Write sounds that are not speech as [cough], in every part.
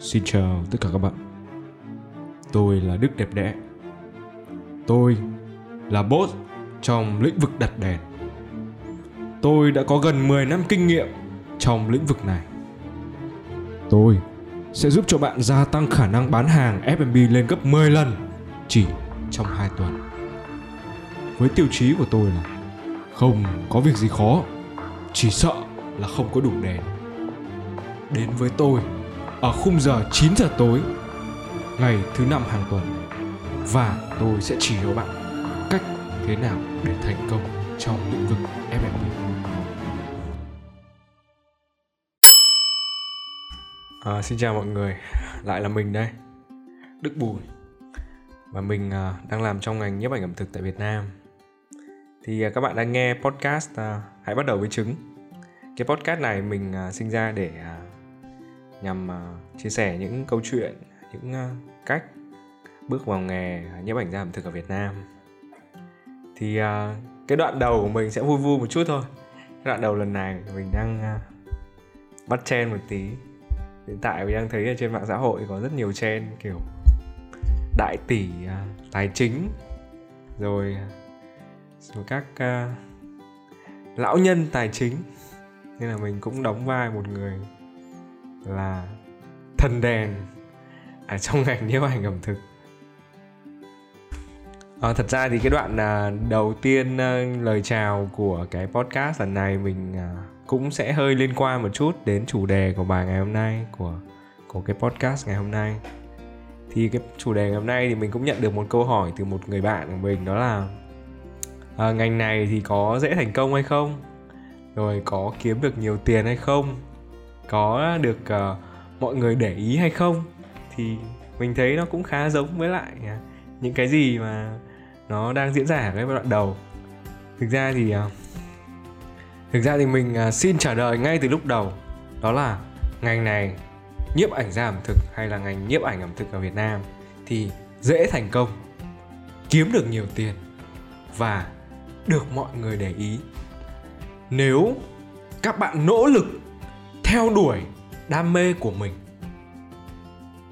Xin chào tất cả các bạn. Tôi là Đức Đẹp Đẽ. Tôi là boss trong lĩnh vực đặt đèn. Tôi đã có gần 10 năm kinh nghiệm trong lĩnh vực này. Tôi sẽ giúp cho bạn gia tăng khả năng bán hàng F&B lên gấp 10 lần chỉ trong 2 tuần. Với tiêu chí của tôi là không có việc gì khó, Chỉ sợ là không có đủ đèn. Đến với tôi ở khung giờ 9 giờ tối ngày thứ năm hàng tuần và tôi sẽ chỉ cho bạn cách thế nào để thành công trong lĩnh vực F&B. À, xin chào mọi người, lại là mình đây, Đức Bùi và mình à, đang làm trong ngành nhiếp ảnh ẩm thực tại Việt Nam. Thì à, các bạn đang nghe podcast à, Hãy bắt đầu với trứng. Cái podcast này mình à, sinh ra để à, nhằm uh, chia sẻ những câu chuyện những uh, cách bước vào nghề nhiếp ảnh gia ẩm thực ở Việt Nam. Thì uh, cái đoạn đầu của mình sẽ vui vui một chút thôi. Cái đoạn đầu lần này mình đang uh, bắt chen một tí. Hiện tại mình đang thấy ở trên mạng xã hội có rất nhiều chen kiểu đại tỷ uh, tài chính rồi rồi các uh, lão nhân tài chính. Nên là mình cũng đóng vai một người là thần đèn ở trong ngành nhiếp ảnh ẩm thực. À, thật ra thì cái đoạn à, đầu tiên à, lời chào của cái podcast lần này mình à, cũng sẽ hơi liên quan một chút đến chủ đề của bài ngày hôm nay của của cái podcast ngày hôm nay. Thì cái chủ đề ngày hôm nay thì mình cũng nhận được một câu hỏi từ một người bạn của mình đó là à, ngành này thì có dễ thành công hay không? Rồi có kiếm được nhiều tiền hay không? Có được uh, mọi người để ý hay không thì mình thấy nó cũng khá giống với lại uh, những cái gì mà nó đang diễn ra ở cái đoạn đầu. Thực ra thì uh, thực ra thì mình uh, xin trả lời ngay từ lúc đầu đó là ngành này nhiếp ảnh gia ẩm thực hay là ngành nhiếp ảnh ẩm thực ở Việt Nam thì dễ thành công kiếm được nhiều tiền và được mọi người để ý. Nếu các bạn nỗ lực theo đuổi đam mê của mình.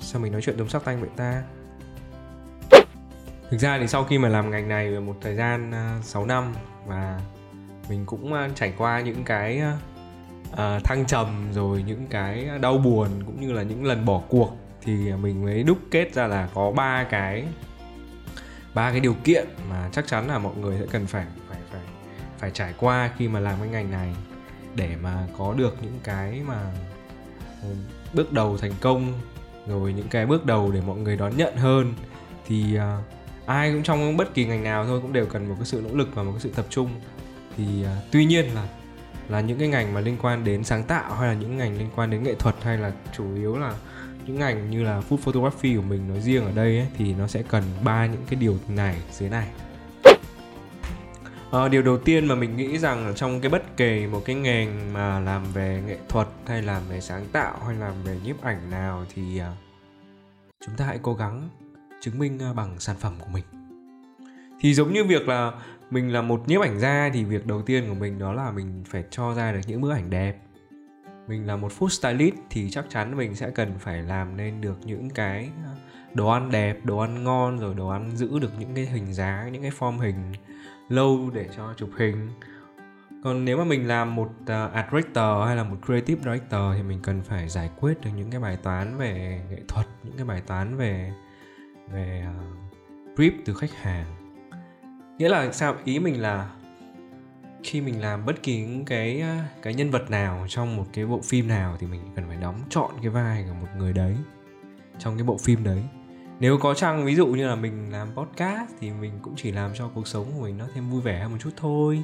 Sao mình nói chuyện đống sắc tanh vậy ta? Thực ra thì sau khi mà làm ngành này một thời gian à, 6 năm và mình cũng à, trải qua những cái uh, thăng trầm rồi những cái đau buồn cũng như là những lần bỏ cuộc thì mình mới đúc kết ra là có ba cái ba cái điều kiện mà chắc chắn là mọi người sẽ cần phải phải phải phải trải qua khi mà làm cái ngành này để mà có được những cái mà ờ, bước đầu thành công rồi những cái bước đầu để mọi người đón nhận hơn thì uh, ai cũng trong bất kỳ ngành nào thôi cũng đều cần một cái sự nỗ lực và một cái sự tập trung. Thì uh, tuy nhiên là là những cái ngành mà liên quan đến sáng tạo hay là những ngành liên quan đến nghệ thuật hay là chủ yếu là những ngành như là food photography của mình nói riêng ở đây ấy, thì nó sẽ cần ba những cái điều này dưới này. À, điều đầu tiên mà mình nghĩ rằng trong cái bất kỳ một cái ngành mà làm về nghệ thuật hay làm về sáng tạo hay làm về nhiếp ảnh nào thì à, chúng ta hãy cố gắng chứng minh à, bằng sản phẩm của mình. Thì giống như việc là mình là một nhiếp ảnh gia thì việc đầu tiên của mình đó là mình phải cho ra được những bức ảnh đẹp. Mình là một food stylist thì chắc chắn mình sẽ cần phải làm nên được những cái à, đồ ăn đẹp, đồ ăn ngon rồi đồ ăn giữ được những cái hình dáng, những cái form hình lâu để cho chụp hình. Còn nếu mà mình làm một uh, art director hay là một creative director thì mình cần phải giải quyết được những cái bài toán về nghệ thuật những cái bài toán về về uh, brief từ khách hàng. Nghĩa là sao? Ý mình là khi mình làm bất kỳ những cái ờ, cái nhân vật nào trong một cái bộ phim nào thì mình cần phải đóng chọn cái vai của một người đấy trong cái bộ phim đấy nếu có chăng ví dụ như là mình làm podcast thì mình cũng chỉ làm cho cuộc sống của mình nó thêm vui vẻ hơn một chút thôi.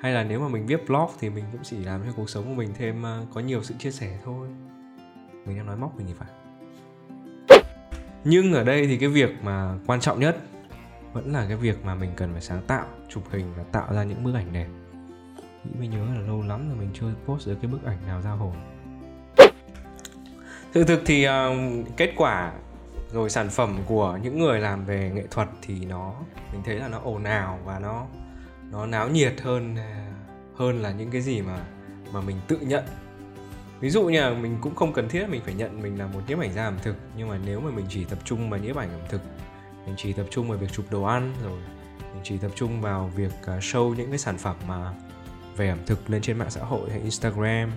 Hay là nếu mà mình viết blog thì mình cũng chỉ làm cho cuộc sống của mình thêm ờ, có nhiều sự chia sẻ thôi. Mình đang nói móc mình thì phải. Nhưng ở đây thì cái việc mà quan trọng nhất vẫn là cái việc mà mình cần phải sáng tạo chụp hình và tạo ra những bức ảnh đẹp. Nghĩ mới nhớ là lâu lắm rồi mình chưa post được cái bức ảnh nào ra hồn thực thực thì uh, kết quả rồi sản phẩm của những người làm về nghệ thuật thì nó mình thấy là nó ồn ào và nó nó náo nhiệt hơn à, hơn là những cái gì mà mà mình tự nhận. Ví dụ như là mình cũng không cần thiết mình phải nhận mình là một nhiếp ảnh gia ẩm thực nhưng mà nếu mà mình chỉ tập trung vào nhiếp ảnh ẩm thực mình chỉ tập trung vào việc chụp đồ ăn rồi mình chỉ tập trung vào việc à, show những cái sản phẩm mà về ẩm thực lên trên mạng xã hội hay Instagram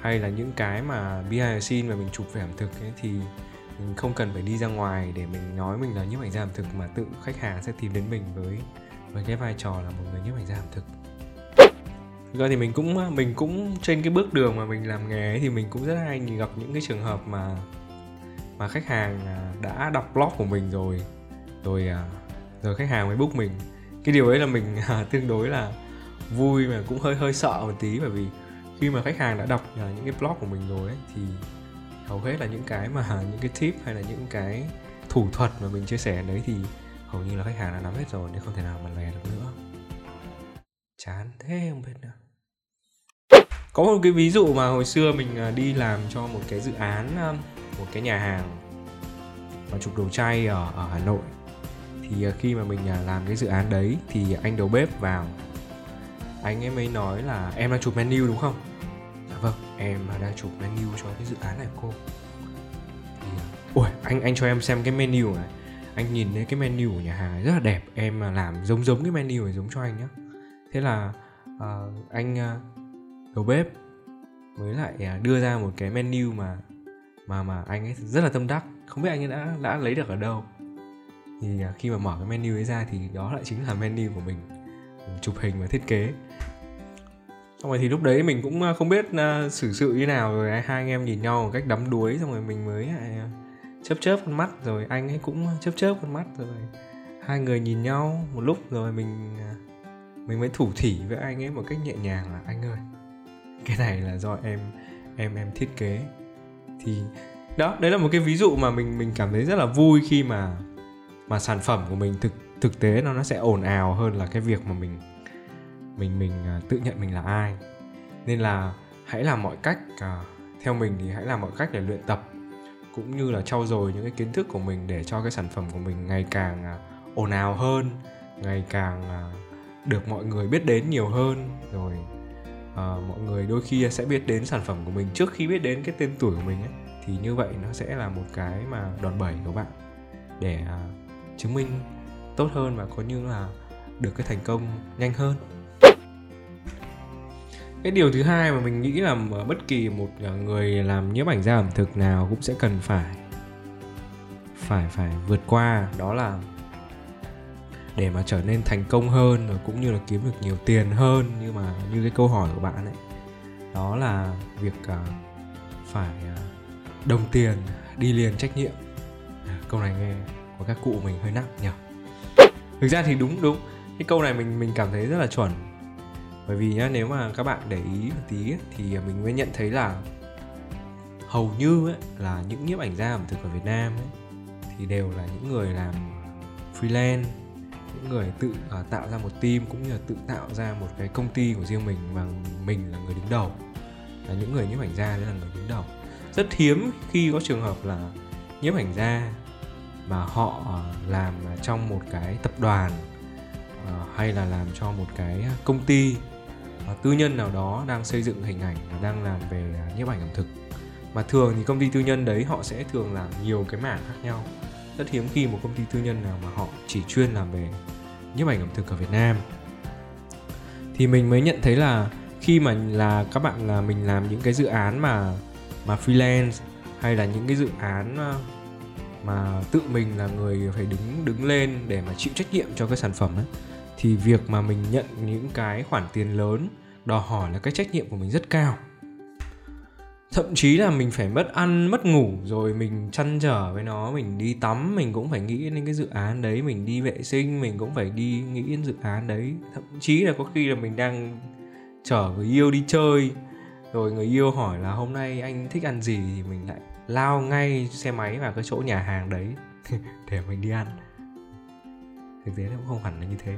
hay là những cái mà behind the scene mà mình chụp về ẩm thực ấy, thì mình không cần phải đi ra ngoài để mình nói mình là nhiếp ảnh gia ẩm thực mà tự khách hàng sẽ tìm đến mình với với cái vai trò là một người nhiếp ảnh gia ẩm thực. Thực ra thì mình cũng mình cũng trên cái bước đường mà mình làm nghề ấy, thì mình cũng rất hay gặp những cái trường hợp mà mà khách hàng à, đã đọc blog của mình rồi rồi à, rồi khách hàng mới book mình. Cái điều ấy là mình à, [laughs] tương đối là vui mà cũng hơi hơi sợ một tí bởi vì khi mà khách hàng đã đọc những cái blog của mình rồi ấy, thì hầu hết là những cái mà, những cái tip hay là những cái thủ thuật mà mình chia sẻ đấy thì hầu như là khách hàng đã nắm hết rồi nên không thể nào mà lè được nữa. Chán thế không biết nữa. Có một cái ví dụ mà hồi xưa mình à, đi làm cho một cái dự án à, một cái nhà hàng và chụp đồ chay ở ở Hà Nội. Thì à, khi mà mình làm cái dự án đấy thì anh đầu bếp vào. Anh ấy mới nói là em đang chụp menu, đúng không? Em đang chụp menu cho cái dự án này cô. Thì à, ui anh anh cho em xem cái menu này. Anh nhìn thấy cái menu của nhà hàng này rất là đẹp. Em làm giống giống cái menu này giống cho anh nhé thế là uh, anh uh, đầu bếp mới lại uh, đưa ra một cái menu mà mà mà anh ấy rất là tâm đắc. Không biết anh ấy đã đã lấy được ở đâu. Thì uh, khi mà mở cái menu ấy ra thì đó lại chính là menu của mình chụp hình và thiết kế xong rồi thì lúc đấy mình cũng à, không biết uh, xử sự như nào rồi. Hai anh em nhìn nhau một cách đắm đuối xong rồi mình mới uh, chớp chớp con mắt. Rồi anh ấy cũng chớp chớp con mắt rồi hai người nhìn nhau một lúc rồi mình uh, mình mới thủ thỉ với anh ấy một cách nhẹ nhàng là anh ơi cái này là do em em em thiết kế. Thì đó đấy là một cái ví dụ mà mình mình cảm thấy rất là vui khi mà mà sản phẩm của mình thực thực tế nó nó sẽ ồn ào hơn là cái việc mà mình mình mình à, tự nhận mình là ai. Nên là hãy làm mọi cách à, theo mình thì hãy làm mọi cách để luyện tập cũng như là trau dồi những cái kiến thức của mình để cho cái sản phẩm của mình ngày càng à, ồn ào hơn ngày càng được mọi người biết đến nhiều hơn. Rồi à, mọi người đôi khi sẽ biết đến sản phẩm của mình trước khi biết đến cái tên tuổi của mình ấy. Thì như vậy nó sẽ là một cái mà đòn bẩy của bạn để à, chứng minh tốt hơn và có như là được cái thành công nhanh hơn cái điều thứ hai mà mình nghĩ là bất kỳ một à, người làm nhiếp ảnh gia ẩm thực nào cũng sẽ cần phải phải phải vượt qua, đó là để mà trở nên thành công hơn rồi cũng như là kiếm được nhiều tiền hơn. Nhưng mà như cái câu hỏi của bạn ấy, đó là việc à, phải à, đồng tiền đi liền trách nhiệm. Câu này nghe của các cụ mình hơi nặng nhỉ? Thực ra thì đúng đúng. Cái câu này mình mình cảm thấy rất là chuẩn bởi vì nhá nếu mà các bạn để ý một tí ấy, thì mình mới nhận thấy là hầu như ấy, là những nhiếp ảnh gia ẩm thực ở Việt Nam ấy, thì đều là những người làm freelance những người tự uh, tạo ra một team cũng như là tự tạo ra một cái công ty của riêng mình và mình là người đứng đầu. Là những người nhiếp ảnh gia đấy là người đứng đầu. Rất hiếm khi có trường hợp là nhiếp ảnh gia mà họ à, làm trong một cái tập đoàn uh, hay là làm cho một cái công ty tư nhân nào đó đang xây dựng hình ảnh và đang làm về à, nhiếp ảnh ẩm thực. Mà thường thì công ty tư nhân đấy họ sẽ thường làm nhiều cái mảng khác nhau. Rất hiếm khi một công ty tư nhân nào mà họ chỉ chuyên làm về nhiếp ảnh ẩm thực ở Việt Nam. Thì mình mới nhận thấy là khi mà là các bạn, là mình làm những cái dự án mà mà freelance hay là những cái dự án ờ, mà tự mình là người phải đứng đứng lên để mà chịu trách nhiệm cho cái sản phẩm ấy thì việc mà mình nhận những cái khoản tiền lớn, đòi hỏi là cái trách nhiệm của mình rất cao. Thậm chí là mình phải mất ăn, mất ngủ, rồi mình chăn trở với nó, mình đi tắm, mình cũng phải nghĩ đến cái dự án đấy, mình đi vệ sinh, mình cũng phải đi nghĩ đến dự án đấy. Thậm chí là có khi là mình đang chở người yêu đi chơi, rồi người yêu hỏi là hôm nay anh thích ăn gì? Thì mình lại lao ngay xe máy vào cái chỗ nhà hàng đấy [laughs] để mình đi ăn thực tế nó cũng không hẳn là như thế.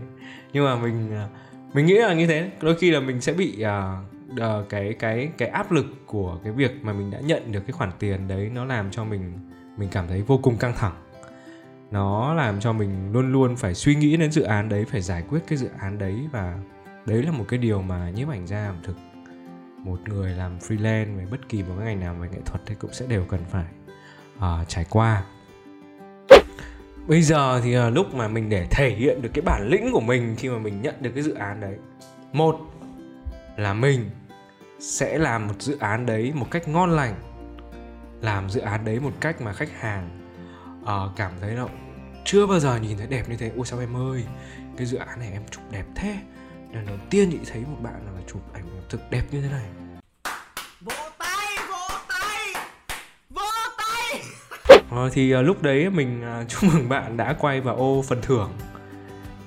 Nhưng mà mình à, mình nghĩ là như thế. Đôi khi là mình sẽ bị uh, uh, cái cái cái áp lực của cái việc mà mình đã nhận được cái khoản tiền đấy nó làm cho mình mình cảm thấy vô cùng căng thẳng. Nó làm cho mình luôn luôn phải suy nghĩ đến dự án đấy phải giải quyết cái dự án đấy. Và đấy là một cái điều mà nhiếp ảnh gia ẩm thực một người làm freelance về bất kỳ một cái ngành nào về nghệ thuật thì cũng sẽ đều cần phải uh, trải qua bây giờ thì là lúc mà mình để thể hiện được cái bản lĩnh của mình khi mà mình nhận được cái dự án đấy. Một là mình sẽ làm một dự án đấy một cách ngon lành làm dự án đấy một cách mà khách hàng uh, cảm thấy là chưa bao giờ nhìn thấy đẹp như thế. Ôi sao em ơi cái dự án này em chụp đẹp thế. Lần đầu tiên chị thấy một bạn là chụp ảnh thực đẹp như thế này. Ờ, thì uh, lúc đấy mình uh, [laughs] chúc mừng bạn đã quay vào ô phần thưởng.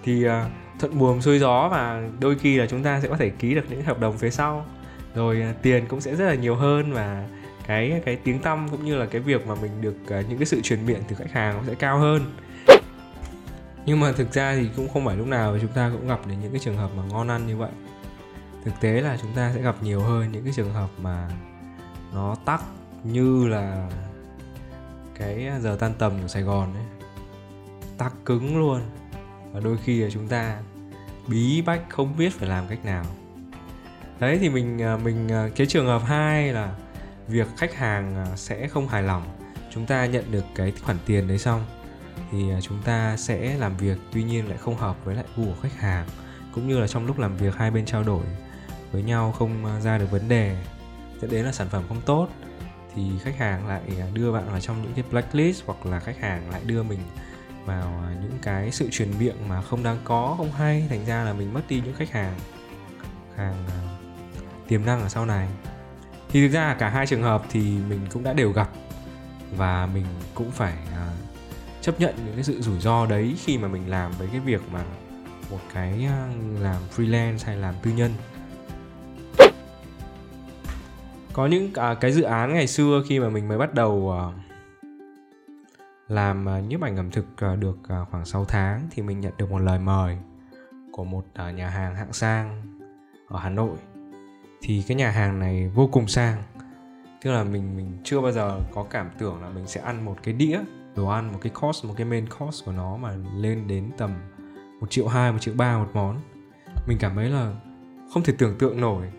Thì uh, thuận buồm xuôi gió và đôi khi là chúng ta sẽ có thể ký được những hợp đồng phía sau. Rồi uh, tiền cũng sẽ rất là nhiều hơn và cái cái tiếng tăm cũng như là cái việc mà mình được uh, những cái sự truyền miệng từ khách hàng sẽ cao hơn. Nhưng mà thực ra thì cũng không phải lúc nào chúng ta cũng gặp đến những cái trường hợp mà ngon ăn như vậy. Thực tế là chúng ta sẽ gặp nhiều hơn những cái trường hợp mà nó tắc như là cái à, giờ tan tầm của sài gòn ấy, tắc cứng luôn. Và đôi khi là chúng ta bí bách không biết phải làm cách nào. Đấy, thì mình à, mình à, cái trường hợp hai là việc khách hàng sẽ không hài lòng. Chúng ta nhận được cái khoản tiền đấy xong thì chúng ta sẽ làm việc, tuy nhiên lại không hợp với lại gu của khách hàng. Cũng như là trong lúc làm việc, hai bên trao đổi với nhau không ra được vấn đề, dẫn đến là sản phẩm không tốt thì khách hàng lại à, đưa bạn vào trong những cái blacklist hoặc là khách hàng lại đưa mình vào à, những cái sự truyền miệng mà không đáng có, không hay. Thành ra là mình mất đi những khách hàng hàng à, tiềm năng ở sau này. Thì thực ra cả hai trường hợp thì mình cũng đã đều gặp và mình cũng phải chấp nhận những cái sự rủi ro đấy khi mà mình làm với cái việc mà một cái làm freelance hay làm tư nhân có những à, cái dự án ngày xưa khi mà mình mới bắt đầu à, làm à, nhiếp ảnh ẩm thực à, được à, khoảng 6 tháng thì mình nhận được một lời mời của một à, nhà hàng hạng sang ở Hà Nội. Thì cái nhà hàng này vô cùng sang tức là mình mình chưa bao giờ có cảm tưởng là mình sẽ ăn một cái đĩa đồ ăn một cái cost một cái main cost của nó mà lên đến tầm một triệu hai một triệu ba một món. Mình cảm thấy là không thể tưởng tượng nổi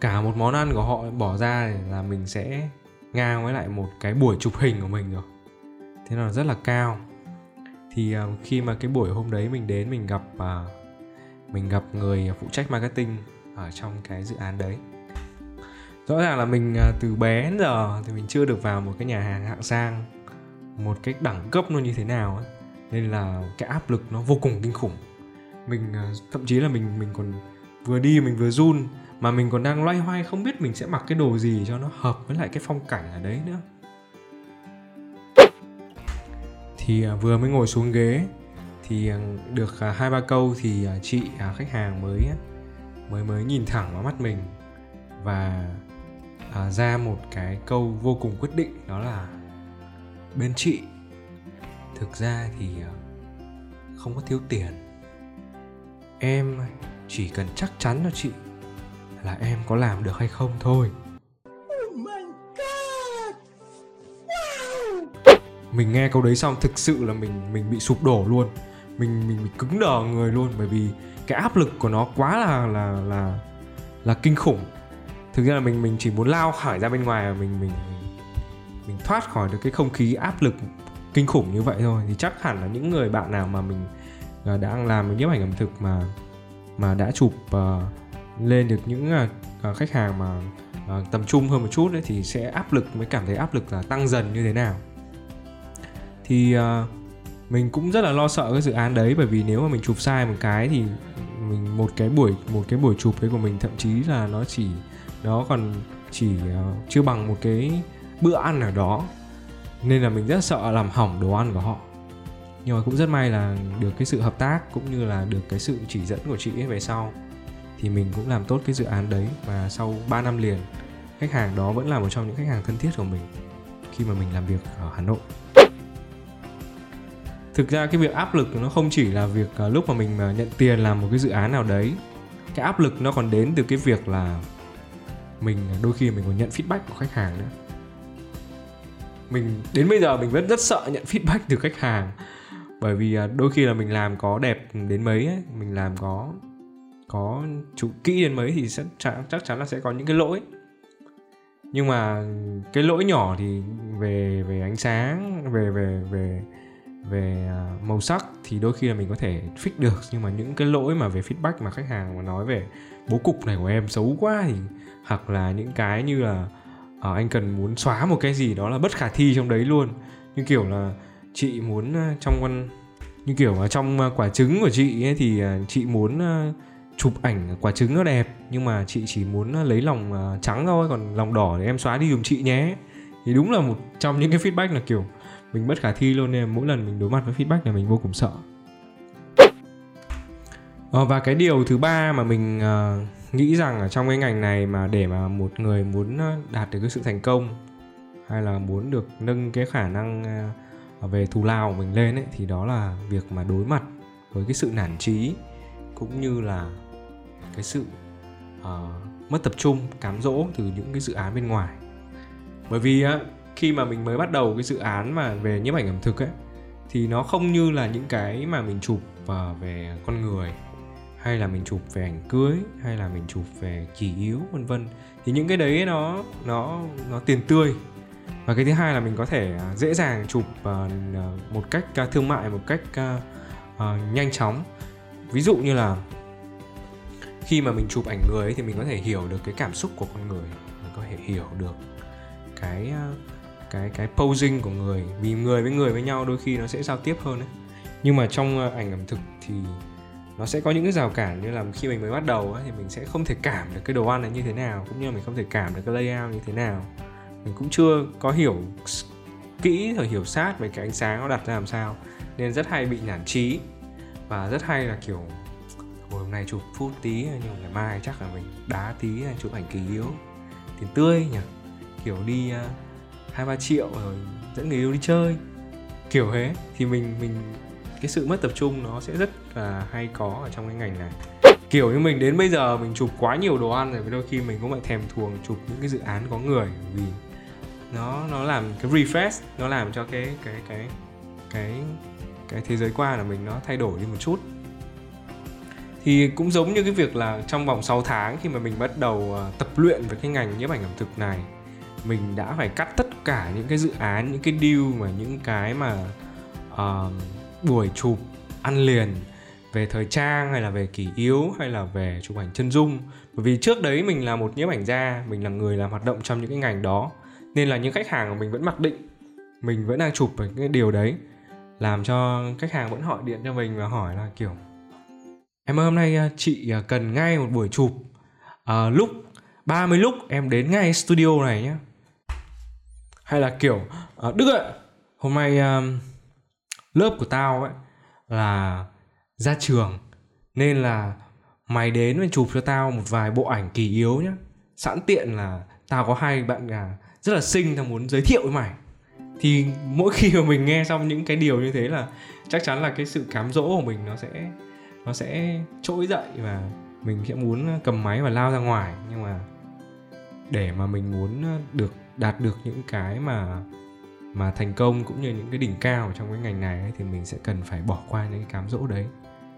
cả một món ăn của họ bỏ ra là mình sẽ ngang với lại một cái buổi chụp hình của mình rồi. Thế là rất là cao. Thì uh, khi mà cái buổi hôm đấy mình đến mình gặp uh, mình gặp người phụ trách marketing ở trong cái dự án đấy. Rõ ràng là mình uh, từ bé đến giờ thì mình chưa được vào một cái nhà hàng hạng sang một cái đẳng cấp nó như thế nào ấy. Nên là cái áp lực nó vô cùng kinh khủng. Mình uh, thậm chí là mình mình còn vừa đi mình vừa run mà mình còn đang loay hoay không biết mình sẽ mặc cái đồ gì cho nó hợp với lại cái phong cảnh ở đấy nữa. Thì à, vừa mới ngồi xuống ghế, thì à, được à, hai ba câu thì chị khách hàng mới mới mới nhìn thẳng vào mắt mình và ra một cái câu vô cùng quyết định, đó là bên chị, thực ra thì không có thiếu tiền. Em chỉ cần chắc chắn cho chị là em có làm được hay không thôi. Oh mình nghe câu đấy xong thực sự là mình mình bị sụp đổ luôn. Mình mình bị cứng đờ người luôn bởi vì cái áp lực của nó quá là là là là kinh khủng. Thực ra là mình mình chỉ muốn lao khỏi ra bên ngoài và mình mình mình thoát khỏi được cái không khí áp lực kinh khủng như vậy thôi. Thì chắc hẳn là những người bạn nào mà mình à, đã làm nhiếp ảnh ẩm thực mà mà đã chụp uh, lên được những uh, khách hàng mà uh, tầm trung hơn một chút ấy, thì sẽ áp lực mới cảm thấy áp lực là tăng dần như thế nào. Thì uh, mình cũng rất là lo sợ cái dự án đấy bởi vì nếu mà mình chụp sai một cái thì mình một cái buổi một cái buổi chụp đấy của mình thậm chí là nó chỉ nó còn chỉ uh, chưa bằng một cái bữa ăn ở đó. Nên là mình rất sợ làm hỏng đồ ăn của họ. Nhưng mà cũng rất may là được cái sự hợp tác cũng như là được cái sự chỉ dẫn của chị ấy về sau thì mình cũng làm tốt cái dự án đấy và sau 3 năm liền khách hàng đó vẫn là một trong những khách hàng thân thiết của mình khi mà mình làm việc ở Hà Nội. Thực ra cái việc áp lực nó không chỉ là việc à, lúc mà mình à, nhận tiền làm một cái dự án nào đấy. Cái áp lực nó còn đến từ cái việc là mình à, đôi khi mình còn nhận feedback của khách hàng nữa. Mình đến bây giờ mình vẫn rất sợ nhận feedback từ khách hàng bởi vì đôi khi là mình làm có đẹp đến mấy ấy, mình làm có có chủ kỹ đến mấy thì sẽ chắc, chắn là sẽ có những cái lỗi. Nhưng mà cái lỗi nhỏ thì về về ánh sáng về về về về à, màu sắc thì đôi khi là mình có thể fix được. Nhưng mà những cái lỗi mà về feedback mà khách hàng mà nói về bố cục này của em xấu quá thì hoặc là những cái như là à, anh cần muốn xóa một cái gì đó là bất khả thi trong đấy luôn. Như kiểu là chị muốn à, trong con như kiểu là trong à, quả trứng của chị ấy thì chị muốn uh, chụp ảnh quả trứng nó đẹp nhưng mà chị chỉ muốn lấy lòng à, trắng thôi còn lòng đỏ thì em xóa đi dùm chị nhé. Thì đúng là một trong những cái feedback là kiểu mình bất khả thi luôn nên mỗi lần mình đối mặt với feedback là mình vô cùng sợ. Ờ, và cái điều thứ ba mà mình uh, nghĩ rằng ở trong cái ngành này mà để mà một người muốn à, đạt được cái sự thành công hay là muốn được nâng cái khả năng uh, về thù lao của mình lên ấy thì đó là việc mà đối mặt với cái sự nản trí cũng như là cái sự uh, mất tập trung cám dỗ từ những cái dự án bên ngoài. Bởi vì uh, khi mà mình mới bắt đầu cái dự án mà về nhiếp ảnh ẩm thực ấy thì nó không như là những cái mà mình chụp ờ, về con người hay là mình chụp về ảnh cưới hay là mình chụp về kỳ yếu vân vân. Thì những cái đấy nó nó nó tiền tươi. Và cái thứ hai là mình có thể à, dễ dàng chụp ờ, một cách à, thương mại một cách nhanh chóng. Ví dụ như là khi mà mình chụp ảnh người ấy, thì mình có thể hiểu được cái cảm xúc của con người. Mình có thể hiểu được cái ờ, cái cái posing của người. Vì người với người với nhau đôi khi nó sẽ giao tiếp hơn ấy. Nhưng mà trong ờ, ảnh ẩm thực thì nó sẽ có những cái rào cản như là khi mình mới bắt đầu ấy, thì mình sẽ không thể cảm được cái đồ ăn này như thế nào cũng như là mình không thể cảm được cái layout như thế nào. Mình cũng chưa có hiểu kỹ rồi hiểu sát về cái ánh sáng nó đặt ra làm sao. Nên rất hay bị nản trí và rất hay là kiểu hôm nay chụp phút tí nhưng mà ngày mai chắc là mình đá tí chụp ảnh kỳ yếu. Tiền tươi nhỉ? Kiểu đi uh, hai ba triệu rồi dẫn người yêu đi chơi. Kiểu thế thì mình mình cái sự mất tập trung nó sẽ rất là hay có ở trong cái ngành này. Kiểu như mình đến bây giờ mình chụp quá nhiều đồ ăn rồi đôi khi mình cũng lại thèm thuồng chụp những cái dự án có người vì nó nó làm cái refresh nó làm cho cái cái cái cái cái thế giới quan của mình nó thay đổi đi một chút thì cũng giống như cái việc là trong vòng 6 tháng khi mà mình bắt đầu ờ, tập luyện với cái ngành nhiếp ảnh ẩm thực này mình đã phải cắt tất cả những cái dự án những cái deal mà những cái mà uh, buổi chụp ăn liền về thời trang hay là về kỷ yếu hay là về chụp ảnh chân dung. Bởi vì trước đấy mình là một nhiếp ảnh gia mình là người làm hoạt động trong những cái ngành đó nên là những khách hàng của mình vẫn mặc định mình vẫn đang chụp về cái điều đấy làm cho khách hàng vẫn hỏi điện cho mình và hỏi là kiểu em ơi hôm nay à, chị à, cần ngay một buổi chụp. À, lúc 30 lúc em đến ngay studio này nhé hay là kiểu à, đức ạ hôm nay um, lớp của tao ấy là ra trường nên là mày đến và chụp cho tao một vài bộ ảnh kỳ yếu nhé. sẵn tiện là tao có hai bạn à, rất là xinh tao muốn giới thiệu với mày. Thì mỗi [laughs] khi mà mình nghe xong những cái điều như thế là chắc chắn là cái sự cám dỗ của mình nó sẽ nó sẽ trỗi dậy và mình sẽ muốn cầm máy và lao ra ngoài. Nhưng mà để mà mình muốn được đạt được những cái mà mà thành công cũng như những cái đỉnh cao trong cái ngành này ấy, thì mình sẽ cần phải bỏ qua những cái cám dỗ đấy.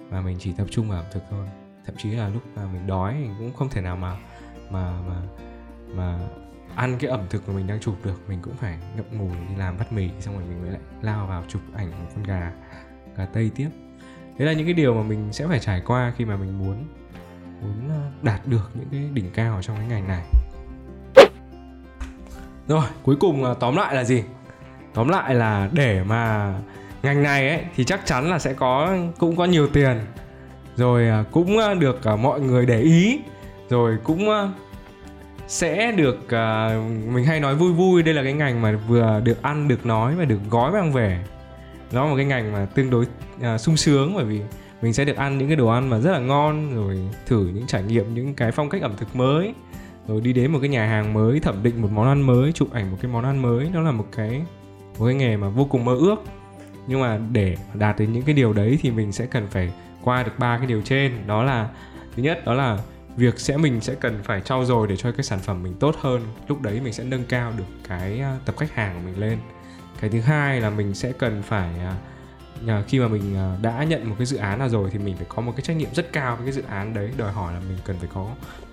Và mình chỉ tập trung vào ẩm thực thôi. Thậm chí là lúc mà mình đói mình cũng không thể nào mà mà mà mà ăn cái ẩm thực mà mình đang chụp được. Mình cũng phải ngậm ngùi đi làm bát mì xong rồi mình mới lại lao vào chụp ảnh một con gà gà tây tiếp đấy là những cái điều mà mình sẽ phải trải qua khi mà mình muốn muốn ờ, đạt được những cái đỉnh cao trong cái ngành này. Rồi, cuối cùng ờ, tóm lại là gì? Tóm lại là để mà ngành này ấy, thì chắc chắn là sẽ có, cũng có nhiều tiền. Rồi ờ, cũng được mọi người để ý. Rồi cũng sẽ được mình hay nói vui vui. Đây là cái ngành mà vừa được ăn, được nói và được gói mang về nó là một cái ngành mà tương đối à, sung sướng bởi vì mình sẽ được ăn những cái đồ ăn mà rất là ngon, rồi thử những trải nghiệm, những cái phong cách ẩm thực mới, rồi đi đến một cái nhà hàng mới, thẩm định một món ăn mới, chụp ảnh một cái món ăn mới. Đó là một cái một cái nghề mà vô cùng mơ ước. Nhưng mà để đạt đến những cái điều đấy thì mình sẽ cần phải qua được ba cái điều trên. Đó là, thứ nhất, đó là việc sẽ, mình sẽ cần phải trau dồi để cho cái sản phẩm mình tốt hơn. Lúc đấy mình sẽ nâng cao được cái à, tập khách hàng của mình lên cái thứ hai là mình sẽ cần phải à, khi mà mình à, đã nhận một cái dự án nào rồi thì mình phải có một cái trách nhiệm rất cao với cái dự án đấy. Đòi hỏi là mình cần phải có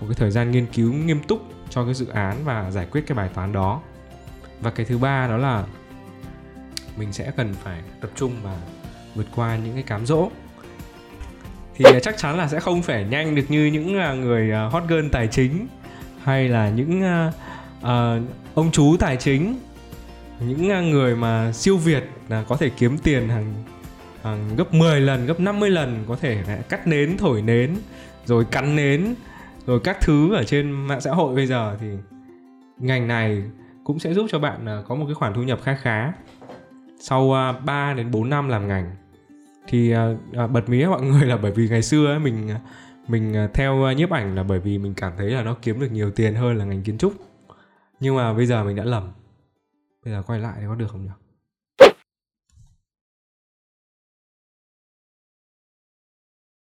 một cái thời gian nghiên cứu nghiêm túc cho cái dự án và giải quyết cái bài toán đó. Và cái thứ ba đó là mình sẽ cần phải tập trung và vượt qua những cái cám dỗ. Thì à, chắc chắn là sẽ không phải nhanh được như những người hot girl tài chính hay là những uh, ông chú tài chính những à, người mà siêu việt là có thể kiếm tiền hàng, hàng gấp 10 lần gấp 50 lần có thể là cắt nến thổi nến rồi cắn nến rồi các thứ ở trên mạng xã hội bây giờ thì ngành này cũng sẽ giúp cho bạn à, có một cái khoản thu nhập khá khá. Sau à, 3 đến 4 năm làm ngành thì bật mí mọi người là bởi vì ngày xưa ấy, mình mình theo nhiếp ảnh là bởi vì mình cảm thấy là nó kiếm được nhiều tiền hơn là ngành kiến trúc. Nhưng mà bây giờ mình đã lầm bây giờ quay lại thì có được không nhỉ?